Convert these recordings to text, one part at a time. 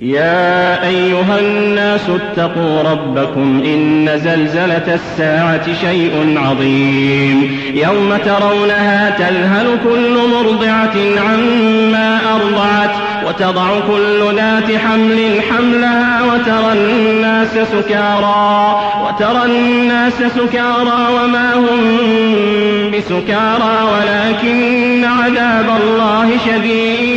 يا أيها الناس اتقوا ربكم إن زلزلة الساعة شيء عظيم يوم ترونها تذهل كل مرضعة عما أرضعت وتضع كل ذات حمل حملها وترى الناس سكارى وترى الناس سكارى وما هم بسكارى ولكن عذاب الله شديد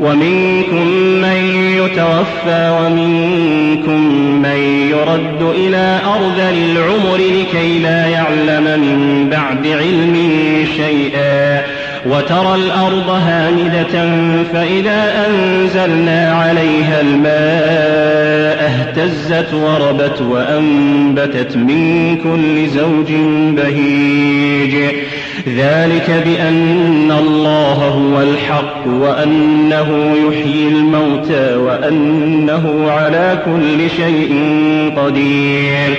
ومنكم من يتوفى ومنكم من يرد إلى أرذل العمر لكي لا يعلم من بعد علم شيئا وترى الأرض هامدة فإذا أنزلنا عليها الماء اهتزت وربت وأنبتت من كل زوج بهيج ذلك بأن الله هو الحق وأنه يحيي الموتى وأنه على كل شيء قدير.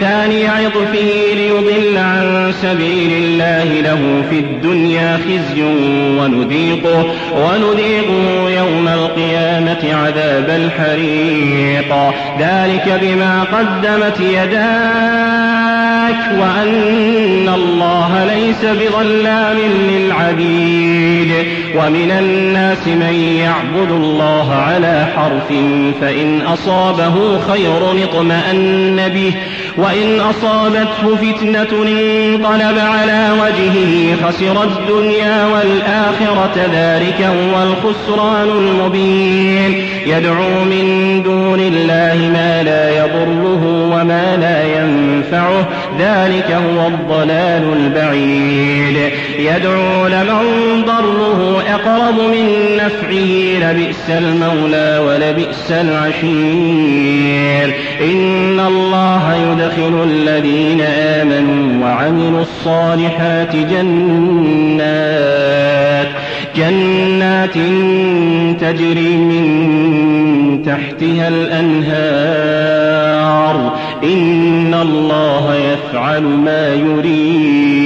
ثاني عطفه ليضل عن سبيل الله له في الدنيا خزي ونذيقه ونذيقه يوم القيامة عذاب الحريق. ذلك بما قدمت يداك وأن الله ليس بظلام للعبيد. ومن الناس من يعبد الله على حرف فإن أصابه خير اطمأن به. وإن أصابته فتنة انقلب على وجهه خسر الدنيا والآخرة ذلك هو الخسران المبين. يدعو من دون الله ما لا يضره وما لا ينفعه. ذلك هو الضلال البعيد. يدعو لمن ضره أقرب من نفعه لبئس المولى ولبئس العشير. إن الله يدخل الذين آمنوا وعملوا الصالحات جنات جنات تجري من تحتها الأنهار. إن الله يفعل ما يريد.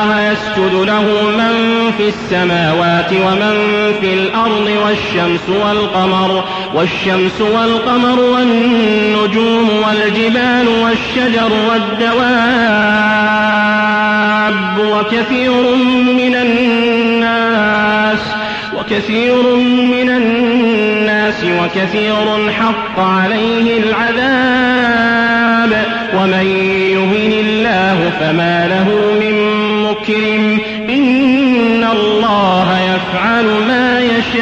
يسجد له من في السماوات ومن في الأرض والشمس والقمر والشمس والقمر والنجوم والجبال والشجر والدواب وكثير من الناس وكثير من الناس وكثير حق عليه العذاب ومن يهن الله فما له من مكرم. إن الله يفعل ما يشاء.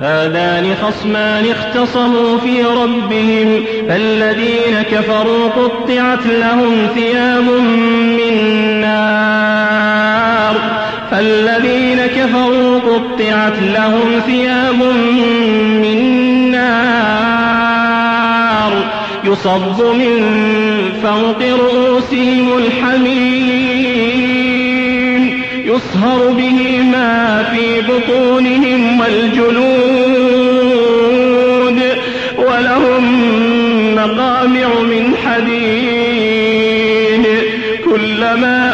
هذان خصمان اختصموا في ربهم. فالذين كفروا قطعت لهم ثياب من نار. فالذين كفروا قطعت لهم ثياب من نار. يصب من فوق رؤوسهم الحميم يصهر به ما في بطونهم والجلود ولهم مقامع من حديد كلما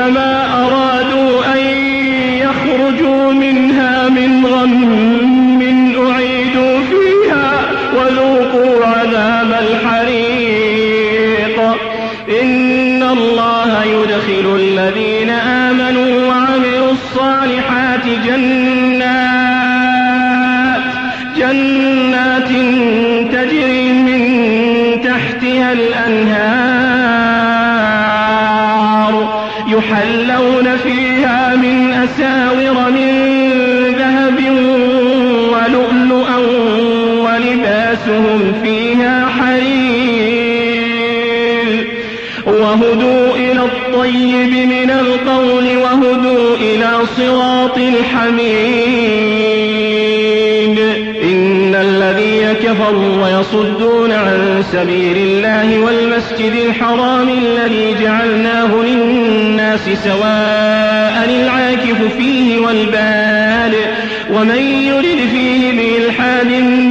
كلما أرادوا فيها حرير. وهدوا إلى الطيب من القول وهدوا إلى صراط الحميد. إن الذين كفروا ويصدون عن سبيل الله والمسجد الحرام الذي جعلناه للناس سواء العاكف فيه والباد ومن يرد فيه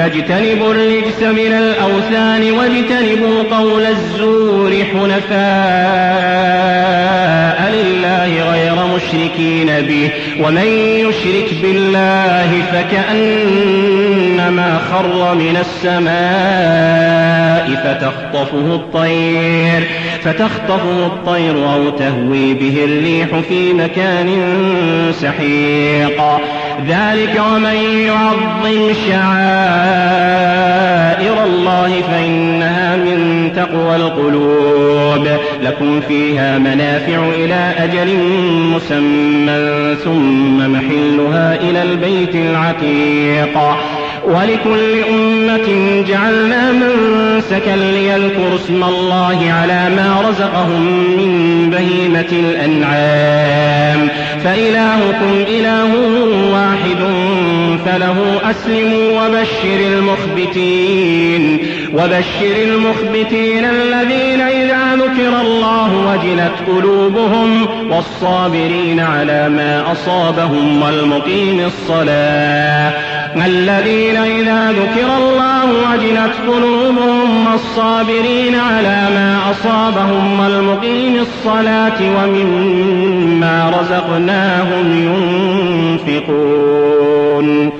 فاجتنبوا الرجس من الأوثان واجتنبوا قول الزور حنفاء لله غير مشركين به ومن يشرك بالله فكأنما خر من السماء فتخطفه الطير فتخطفه الطير أو تهوي به الريح في مكان سحيق. ذلك ومن يعظم شعائر الله فإنها من تقوى القلوب. لكم فيها منافع إلى أجل مسمى ثم محلها إلى البيت العتيق. ولكل أمة جعلنا منسكا ليذكروا اسم الله على ما رزقهم من بهيمة الأنعام. فإلهكم إله فله أسلموا وبشر المخبتين وبشر المخبتين الذين إذا ذكر الله وجلت قلوبهم والصابرين على ما أصابهم والمقيم الصلاة الذين إذا ذكر الله وجلت قلوبهم الصابرين على ما أصابهم والمقيم الصلاة ومما رزقناهم ينفقون.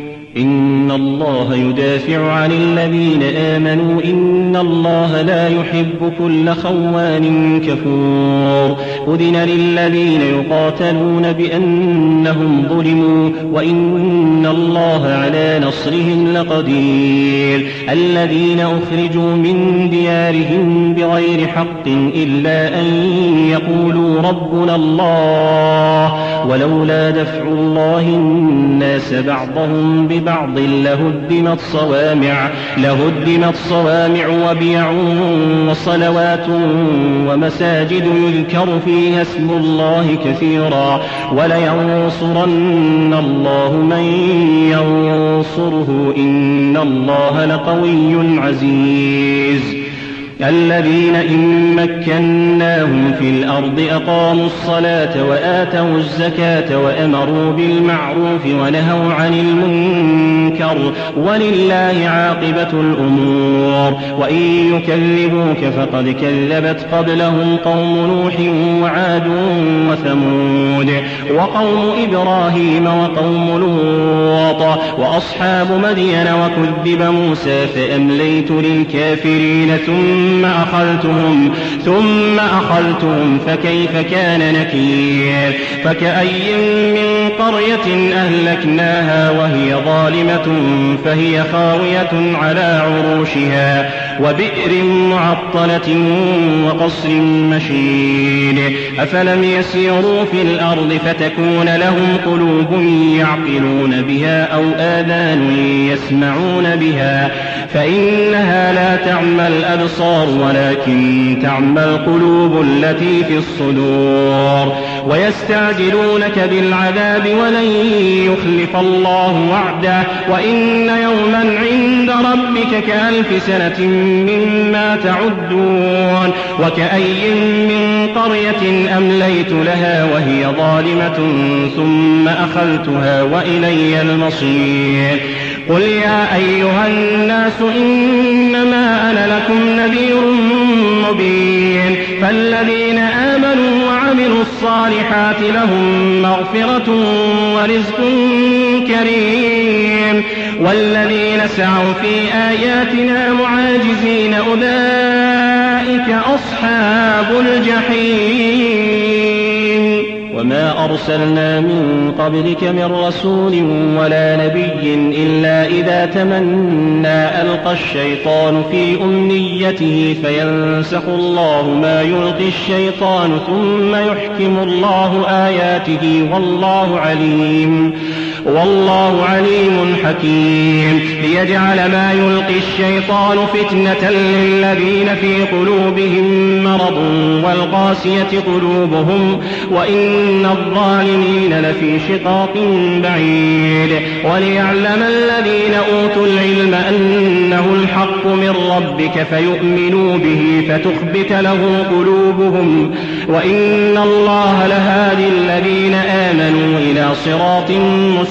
إن الله يدافع عن الذين آمنوا إن الله لا يحب كل خوان كفور. أذن للذين يقاتلون بأنهم ظلموا وإن الله على نصرهم لقدير. الذين أخرجوا من ديارهم بغير حق إلا أن يقولوا ربنا الله ولولا دفع الله الناس بعضهم ببعض ببعض لهدمت صوامع لهدمت صوامع وبيع وصلوات ومساجد يذكر فيها اسم الله كثيرا. ولينصرن الله من ينصره إن الله لقوي عزيز. الذين إن مكناهم في الأرض أقاموا الصلاة وآتوا الزكاة وأمروا بالمعروف ونهوا عن المنكر ولله عاقبة الأمور وإن يكذبوك فقد كذبت قبلهم قوم نوح وعاد وثمود وقوم إبراهيم وقوم لوط وأصحاب مدين وكذب موسى فأمليت للكافرين ثم أخذتهم ثم أخذتهم فكيف كان نكير فكأي من قرية أهلكناها وهي ظالمة فهي خاوية على عروشها وبئر معطلة وقصر مشيد. أفلم يسيروا في الأرض فتكون لهم قلوب يعقلون بها أو آذان يسمعون بها. فإنها لا تعمى الأبصار ولكن تعمى القلوب التي في الصدور. ويستعجلونك بالعذاب ولن يخلف الله وعده. وإن يوما عند ربك كألف سنة مما تعدون وكأي من قرية أمليت لها وهي ظالمة ثم أخذتها وإلي المصير. قل يا أيها الناس إنما أنا لكم نذير مبين. فالذين آمنوا وعملوا الصالحات لهم مغفرة ورزق كريم والذين سعوا في آياتنا معاجزين أولئك أصحاب الجحيم. وما أرسلنا من قبلك من رسول ولا نبي إلا إذا تمنى ألقى الشيطان في أمنيته فينسخ الله ما يلقي الشيطان ثم يحكم الله آياته والله عليم. والله عليم حكيم. ليجعل ما يلقي الشيطان فتنة للذين في قلوبهم مرض والقاسية قلوبهم وإن الظالمين لفي شقاق بعيد. وليعلم الذين أوتوا العلم أنه الحق من ربك فيؤمنوا به فتخبت له قلوبهم. وإن الله لهادي الذين آمنوا إلى صراط مستقيم.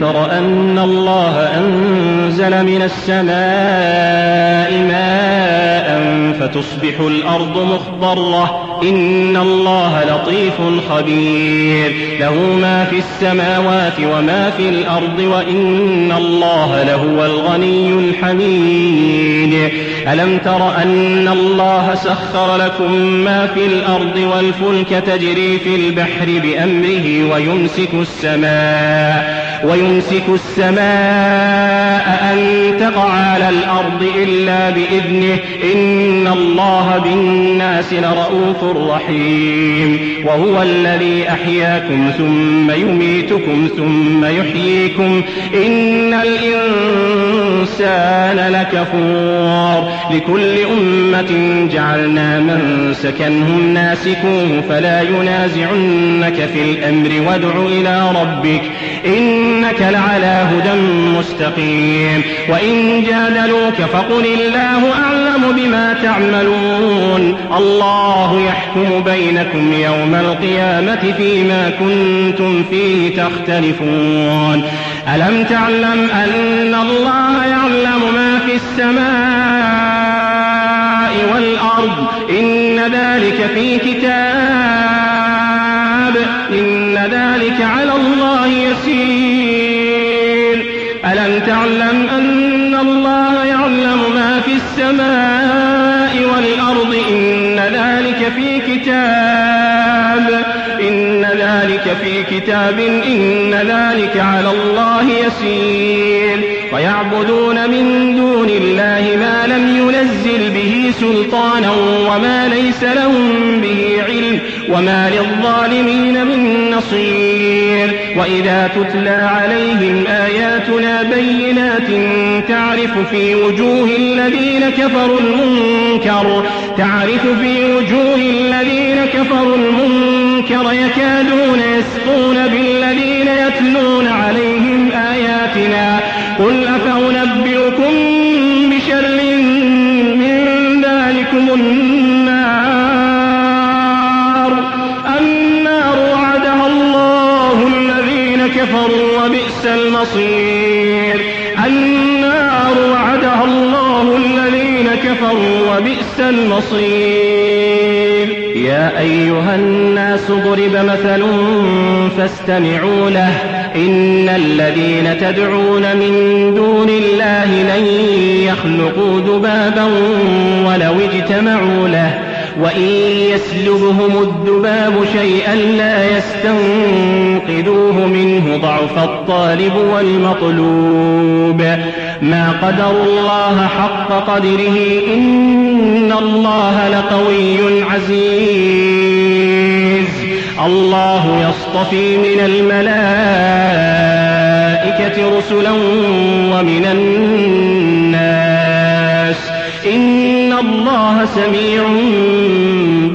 تر أن الله أنزل من السماء ماء فتصبح الأرض مخضرة. إن الله لطيف خبير. له ما في السماوات وما في الأرض وإن الله لهو الغني الحميد. ألم تر أن الله سخر لكم ما في الأرض والفلك تجري في البحر بأمره ويمسك السماء. ويمسك السماء أن تقع على الأرض إلا بإذنه. إن الله بالناس لرؤوف رحيم. وهو الذي أحياكم ثم يميتكم ثم يحييكم. إن الإنسان لكفور. لكل أمة جعلنا من سكنهم ناسكوه فلا ينازعنك في الأمر وادع إلى ربك. إنك لعلى هدى مستقيم. وإن جادلوك فقل الله أعلم بما تعملون. الله يحكم بينكم يوم القيامة فيما كنتم فيه تختلفون. ألم تعلم أن الله يعلم ما في السماء والأرض؟ إن ذلك في كتاب يسير ويعبدون من دون الله ما لم ينزل به سلطانا وما ليس لهم به علم وما للظالمين من نصير. وإذا تتلى عليهم آياتنا بينات تعرف في وجوه الذين كفروا المنكر تعرف في وجوه الذين كفروا المنكر يكادون يسقون بالذين يتلون عليهم آياتنا قل أفأنبئكم بشر من ذلكم النار النار وعدها الله الذين كفروا وبئس المصير وبئس المصير. يا أيها الناس ضرب مثل فاستمعوا له. إن الذين تدعون من دون الله لن يخلقوا ذبابا ولو اجتمعوا له. وإن يسلبهم الذباب شيئا لا يستنقذوه منه ضعف الطالب والمطلوب. ما قدر الله حق قدره إن الله لقوي عزيز. الله يصطفي من الملائكة رسلا ومن الناس. إن الله سميع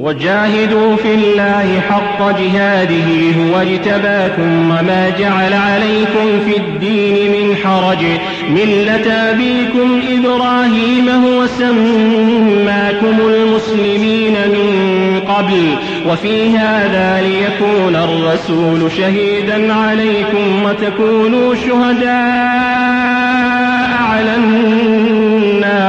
وجاهدوا في الله حق جهاده هو اجتباكم وما جعل عليكم في الدين من حرج. ملة أبيكم إبراهيم هو سماكم قبل. وفي هذا ليكون الرسول شهيدا عليكم وتكونوا شهداء على الناس.